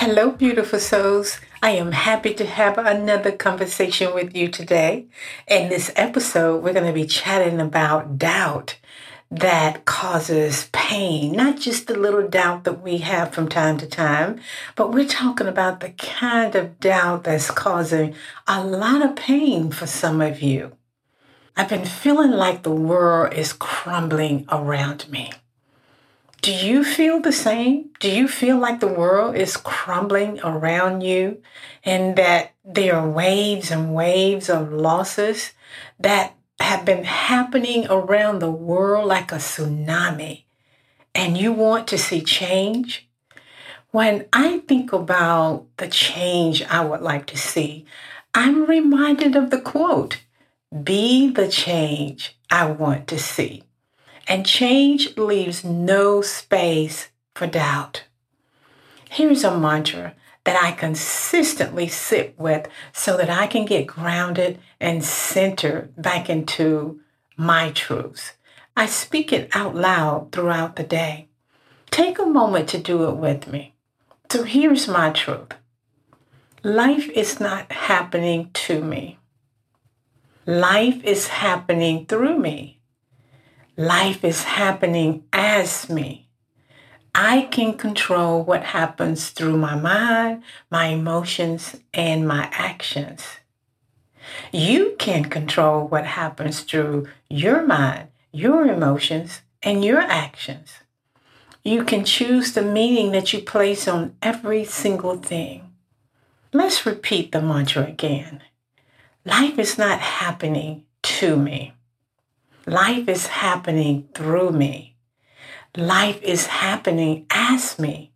Hello, beautiful souls. I am happy to have another conversation with you today. In this episode, we're going to be chatting about doubt that causes pain, not just the little doubt that we have from time to time, but we're talking about the kind of doubt that's causing a lot of pain for some of you. I've been feeling like the world is crumbling around me. Do you feel the same? Do you feel like the world is crumbling around you and that there are waves and waves of losses that have been happening around the world like a tsunami and you want to see change? When I think about the change I would like to see, I'm reminded of the quote, be the change I want to see. And change leaves no space for doubt. Here's a mantra that I consistently sit with so that I can get grounded and centered back into my truths. I speak it out loud throughout the day. Take a moment to do it with me. So here's my truth life is not happening to me, life is happening through me. Life is happening as me. I can control what happens through my mind, my emotions, and my actions. You can control what happens through your mind, your emotions, and your actions. You can choose the meaning that you place on every single thing. Let's repeat the mantra again. Life is not happening to me. Life is happening through me. Life is happening as me.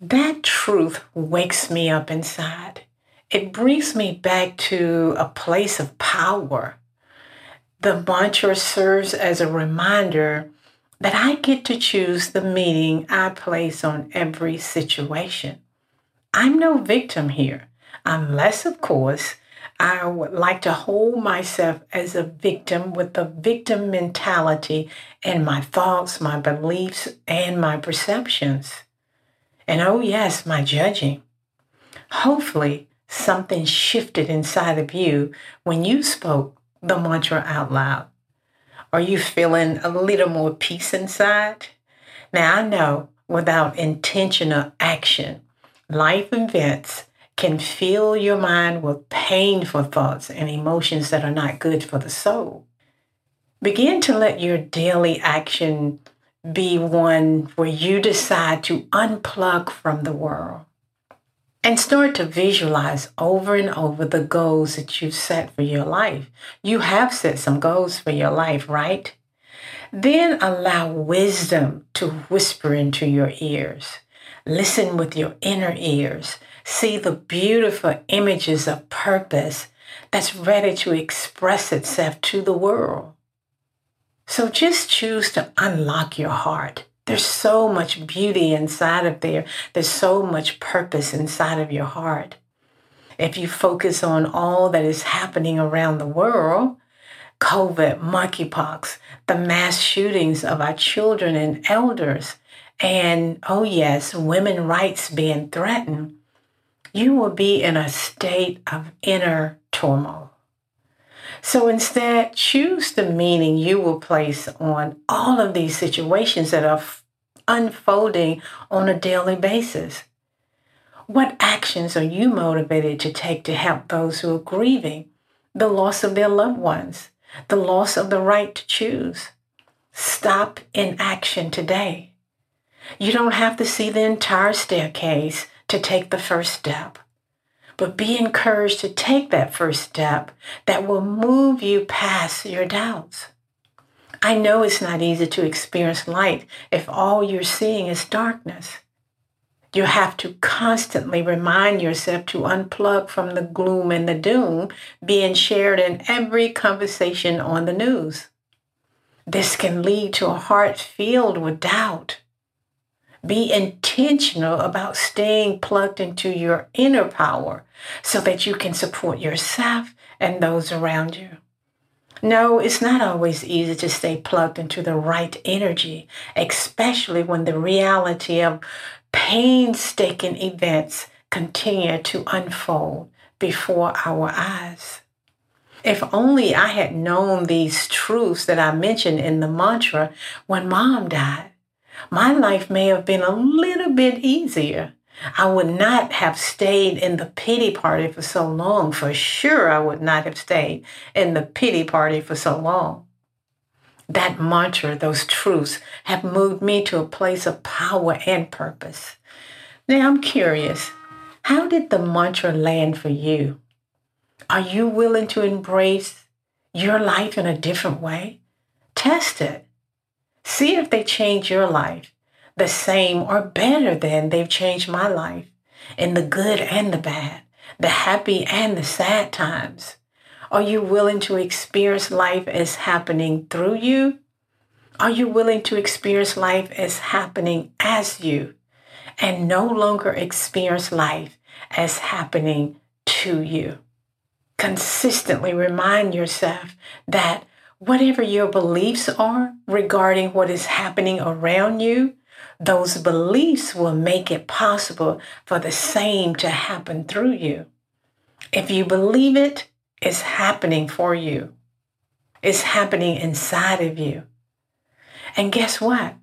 That truth wakes me up inside. It brings me back to a place of power. The mantra serves as a reminder that I get to choose the meaning I place on every situation. I'm no victim here, unless, of course, I would like to hold myself as a victim with the victim mentality in my thoughts, my beliefs, and my perceptions. And oh, yes, my judging. Hopefully, something shifted inside of you when you spoke the mantra out loud. Are you feeling a little more peace inside? Now, I know without intentional action, life events can fill your mind with painful thoughts and emotions that are not good for the soul. Begin to let your daily action be one where you decide to unplug from the world and start to visualize over and over the goals that you've set for your life. You have set some goals for your life, right? Then allow wisdom to whisper into your ears. Listen with your inner ears see the beautiful images of purpose that's ready to express itself to the world. So just choose to unlock your heart. There's so much beauty inside of there. There's so much purpose inside of your heart. If you focus on all that is happening around the world, COVID, monkeypox, the mass shootings of our children and elders, and oh yes, women rights being threatened, you will be in a state of inner turmoil. So instead, choose the meaning you will place on all of these situations that are unfolding on a daily basis. What actions are you motivated to take to help those who are grieving the loss of their loved ones, the loss of the right to choose? Stop in action today. You don't have to see the entire staircase to take the first step, but be encouraged to take that first step that will move you past your doubts. I know it's not easy to experience light if all you're seeing is darkness. You have to constantly remind yourself to unplug from the gloom and the doom being shared in every conversation on the news. This can lead to a heart filled with doubt. Be intentional about staying plugged into your inner power so that you can support yourself and those around you. No, it's not always easy to stay plugged into the right energy, especially when the reality of painstaking events continue to unfold before our eyes. If only I had known these truths that I mentioned in the mantra when mom died, my life may have been a little bit easier. I would not have stayed in the pity party for so long. For sure, I would not have stayed in the pity party for so long. That mantra, those truths, have moved me to a place of power and purpose. Now I'm curious, how did the mantra land for you? Are you willing to embrace your life in a different way? Test it. See if they change your life the same or better than they've changed my life in the good and the bad, the happy and the sad times. Are you willing to experience life as happening through you? Are you willing to experience life as happening as you and no longer experience life as happening to you? Consistently remind yourself that whatever your beliefs are regarding what is happening around you, those beliefs will make it possible for the same to happen through you. If you believe it, it's happening for you. It's happening inside of you. And guess what?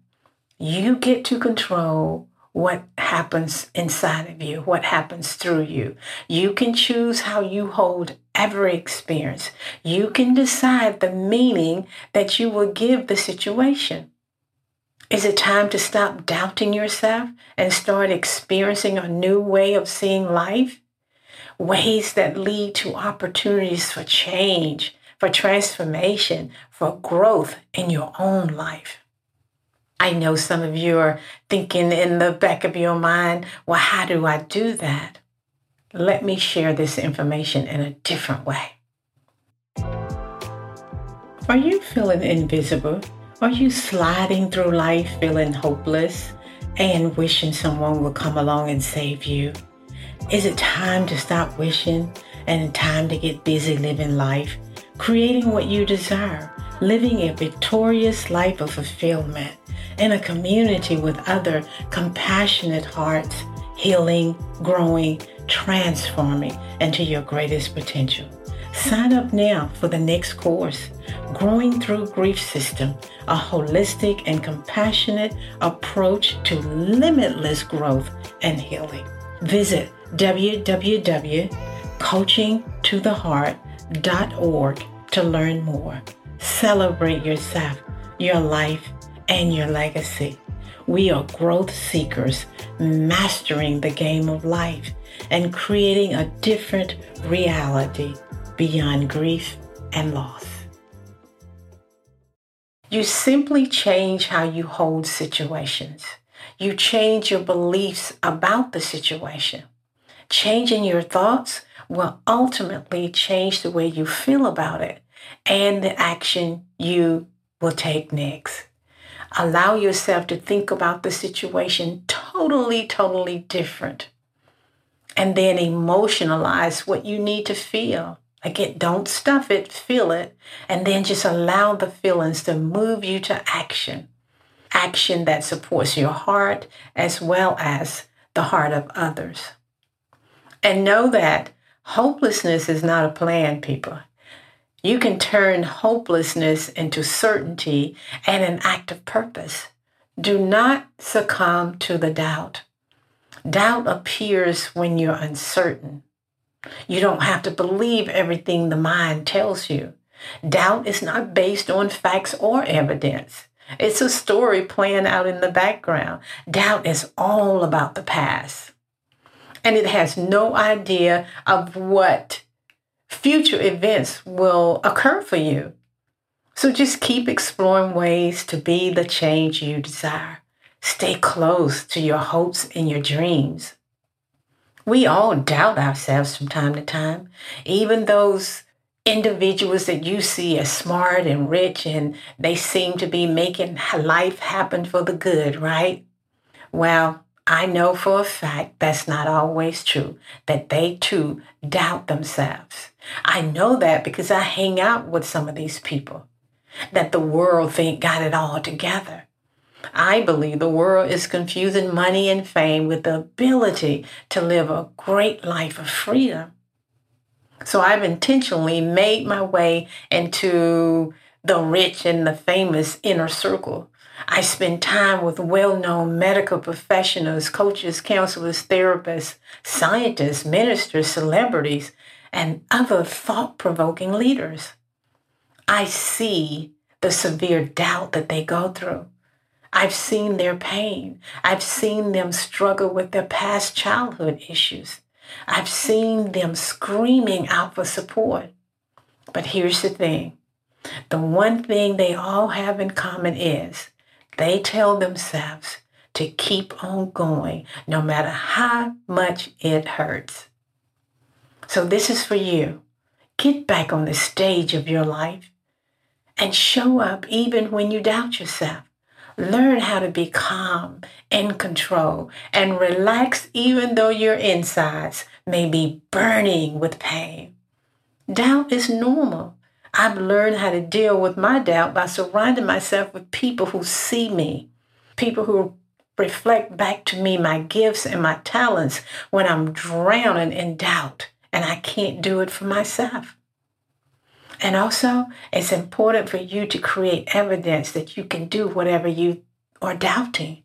You get to control what happens inside of you, what happens through you. You can choose how you hold every experience. You can decide the meaning that you will give the situation. Is it time to stop doubting yourself and start experiencing a new way of seeing life? ways that lead to opportunities for change, for transformation, for growth in your own life. I know some of you are thinking in the back of your mind, well, how do I do that? Let me share this information in a different way. Are you feeling invisible? Are you sliding through life feeling hopeless and wishing someone would come along and save you? Is it time to stop wishing and time to get busy living life, creating what you desire, living a victorious life of fulfillment in a community with other compassionate hearts, healing, growing, transforming into your greatest potential? Sign up now for the next course, Growing Through Grief System, a holistic and compassionate approach to limitless growth and healing. Visit www.coachingtotheheart.org to learn more. Celebrate yourself, your life, and your legacy. We are growth seekers, mastering the game of life and creating a different reality beyond grief and loss. You simply change how you hold situations. You change your beliefs about the situation. Changing your thoughts will ultimately change the way you feel about it and the action you will take next. Allow yourself to think about the situation totally, totally different. And then emotionalize what you need to feel. Again, don't stuff it, feel it, and then just allow the feelings to move you to action. Action that supports your heart as well as the heart of others. And know that hopelessness is not a plan, people. You can turn hopelessness into certainty and an act of purpose. Do not succumb to the doubt. Doubt appears when you're uncertain. You don't have to believe everything the mind tells you. Doubt is not based on facts or evidence. It's a story playing out in the background. Doubt is all about the past. And it has no idea of what future events will occur for you. So just keep exploring ways to be the change you desire. Stay close to your hopes and your dreams. We all doubt ourselves from time to time, even those individuals that you see as smart and rich and they seem to be making life happen for the good, right? Well, I know for a fact that's not always true, that they too doubt themselves. I know that because I hang out with some of these people that the world think got it all together. I believe the world is confusing money and fame with the ability to live a great life of freedom. So I've intentionally made my way into the rich and the famous inner circle I spend time with well known medical professionals, coaches, counselors, therapists, scientists, ministers, celebrities, and other thought provoking leaders. I see the severe doubt that they go through. I've seen their pain. I've seen them struggle with their past childhood issues. I've seen them screaming out for support. But here's the thing the one thing they all have in common is they tell themselves to keep on going no matter how much it hurts. So, this is for you. Get back on the stage of your life and show up even when you doubt yourself. Learn how to be calm, in control, and relax even though your insides may be burning with pain. Doubt is normal. I've learned how to deal with my doubt by surrounding myself with people who see me, people who reflect back to me my gifts and my talents when I'm drowning in doubt and I can't do it for myself. And also, it's important for you to create evidence that you can do whatever you are doubting.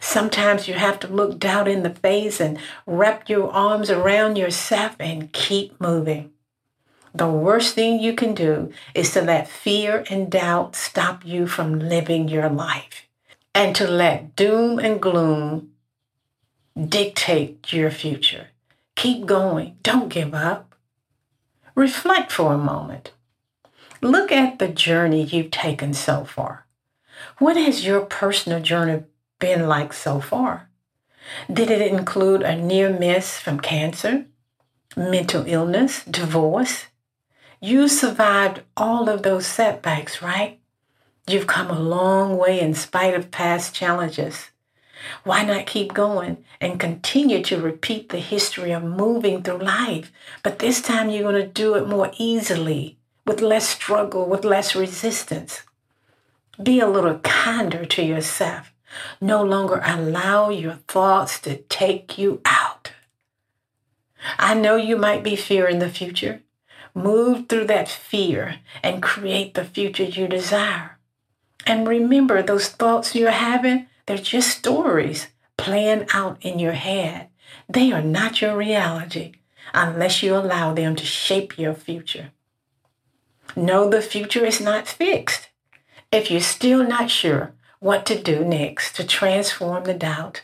Sometimes you have to look doubt in the face and wrap your arms around yourself and keep moving. The worst thing you can do is to let fear and doubt stop you from living your life and to let doom and gloom dictate your future. Keep going. Don't give up. Reflect for a moment. Look at the journey you've taken so far. What has your personal journey been like so far? Did it include a near miss from cancer, mental illness, divorce, you survived all of those setbacks, right? You've come a long way in spite of past challenges. Why not keep going and continue to repeat the history of moving through life? But this time you're going to do it more easily, with less struggle, with less resistance. Be a little kinder to yourself. No longer allow your thoughts to take you out. I know you might be fearing the future. Move through that fear and create the future you desire. And remember, those thoughts you're having, they're just stories playing out in your head. They are not your reality unless you allow them to shape your future. Know the future is not fixed. If you're still not sure what to do next to transform the doubt,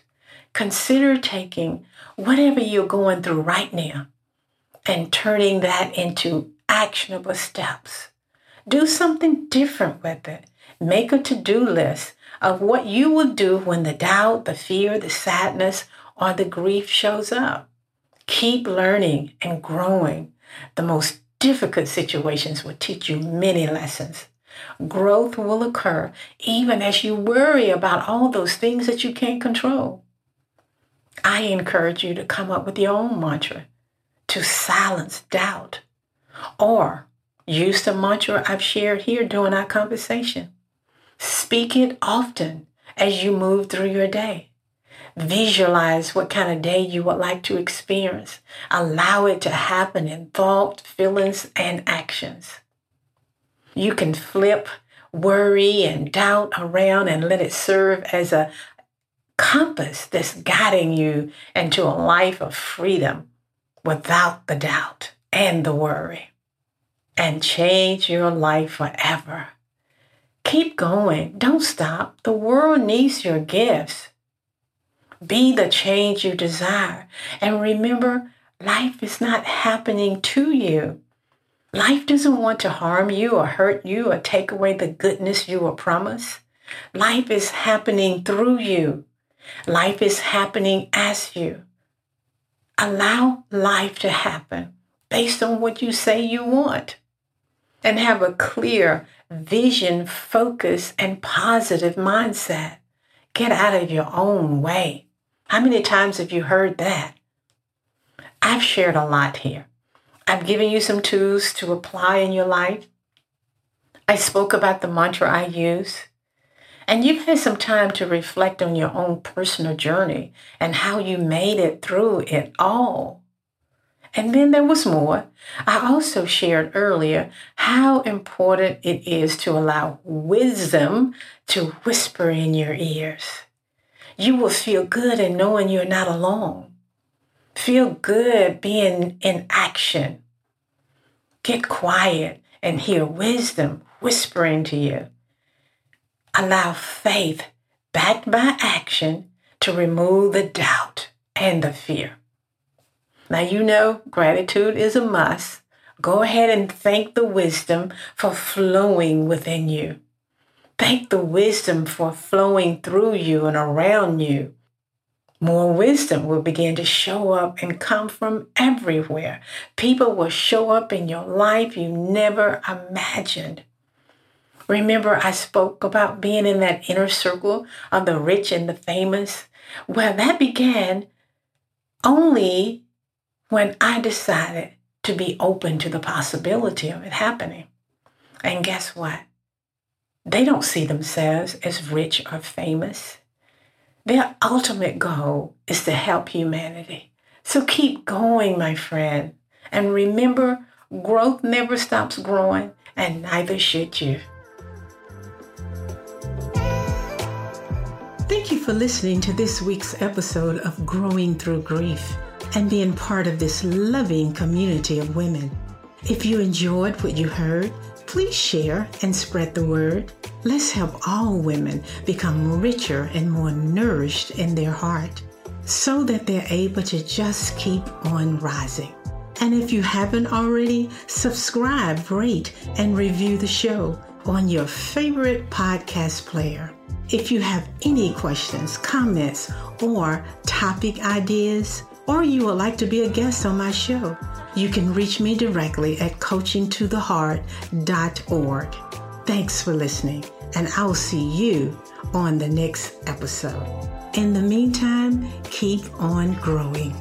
consider taking whatever you're going through right now and turning that into actionable steps. Do something different with it. Make a to do list of what you will do when the doubt, the fear, the sadness, or the grief shows up. Keep learning and growing. The most difficult situations will teach you many lessons. Growth will occur even as you worry about all those things that you can't control. I encourage you to come up with your own mantra to silence doubt. Or use the mantra I've shared here during our conversation. Speak it often as you move through your day. Visualize what kind of day you would like to experience. Allow it to happen in thought, feelings, and actions. You can flip worry and doubt around and let it serve as a compass that's guiding you into a life of freedom without the doubt and the worry and change your life forever. Keep going. Don't stop. The world needs your gifts. Be the change you desire. And remember, life is not happening to you. Life doesn't want to harm you or hurt you or take away the goodness you were promised. Life is happening through you. Life is happening as you. Allow life to happen based on what you say you want and have a clear vision, focus, and positive mindset. Get out of your own way. How many times have you heard that? I've shared a lot here. I've given you some tools to apply in your life. I spoke about the mantra I use. And you've had some time to reflect on your own personal journey and how you made it through it all. And then there was more. I also shared earlier how important it is to allow wisdom to whisper in your ears. You will feel good in knowing you're not alone. Feel good being in action. Get quiet and hear wisdom whispering to you. Allow faith backed by action to remove the doubt and the fear. Now, you know, gratitude is a must. Go ahead and thank the wisdom for flowing within you. Thank the wisdom for flowing through you and around you. More wisdom will begin to show up and come from everywhere. People will show up in your life you never imagined. Remember, I spoke about being in that inner circle of the rich and the famous? Well, that began only when I decided to be open to the possibility of it happening. And guess what? They don't see themselves as rich or famous. Their ultimate goal is to help humanity. So keep going, my friend. And remember, growth never stops growing, and neither should you. Thank you for listening to this week's episode of Growing Through Grief and being part of this loving community of women. If you enjoyed what you heard, please share and spread the word. Let's help all women become richer and more nourished in their heart so that they're able to just keep on rising. And if you haven't already, subscribe, rate, and review the show on your favorite podcast player. If you have any questions, comments, or topic ideas, or you would like to be a guest on my show, you can reach me directly at coachingtotheheart.org. Thanks for listening, and I'll see you on the next episode. In the meantime, keep on growing.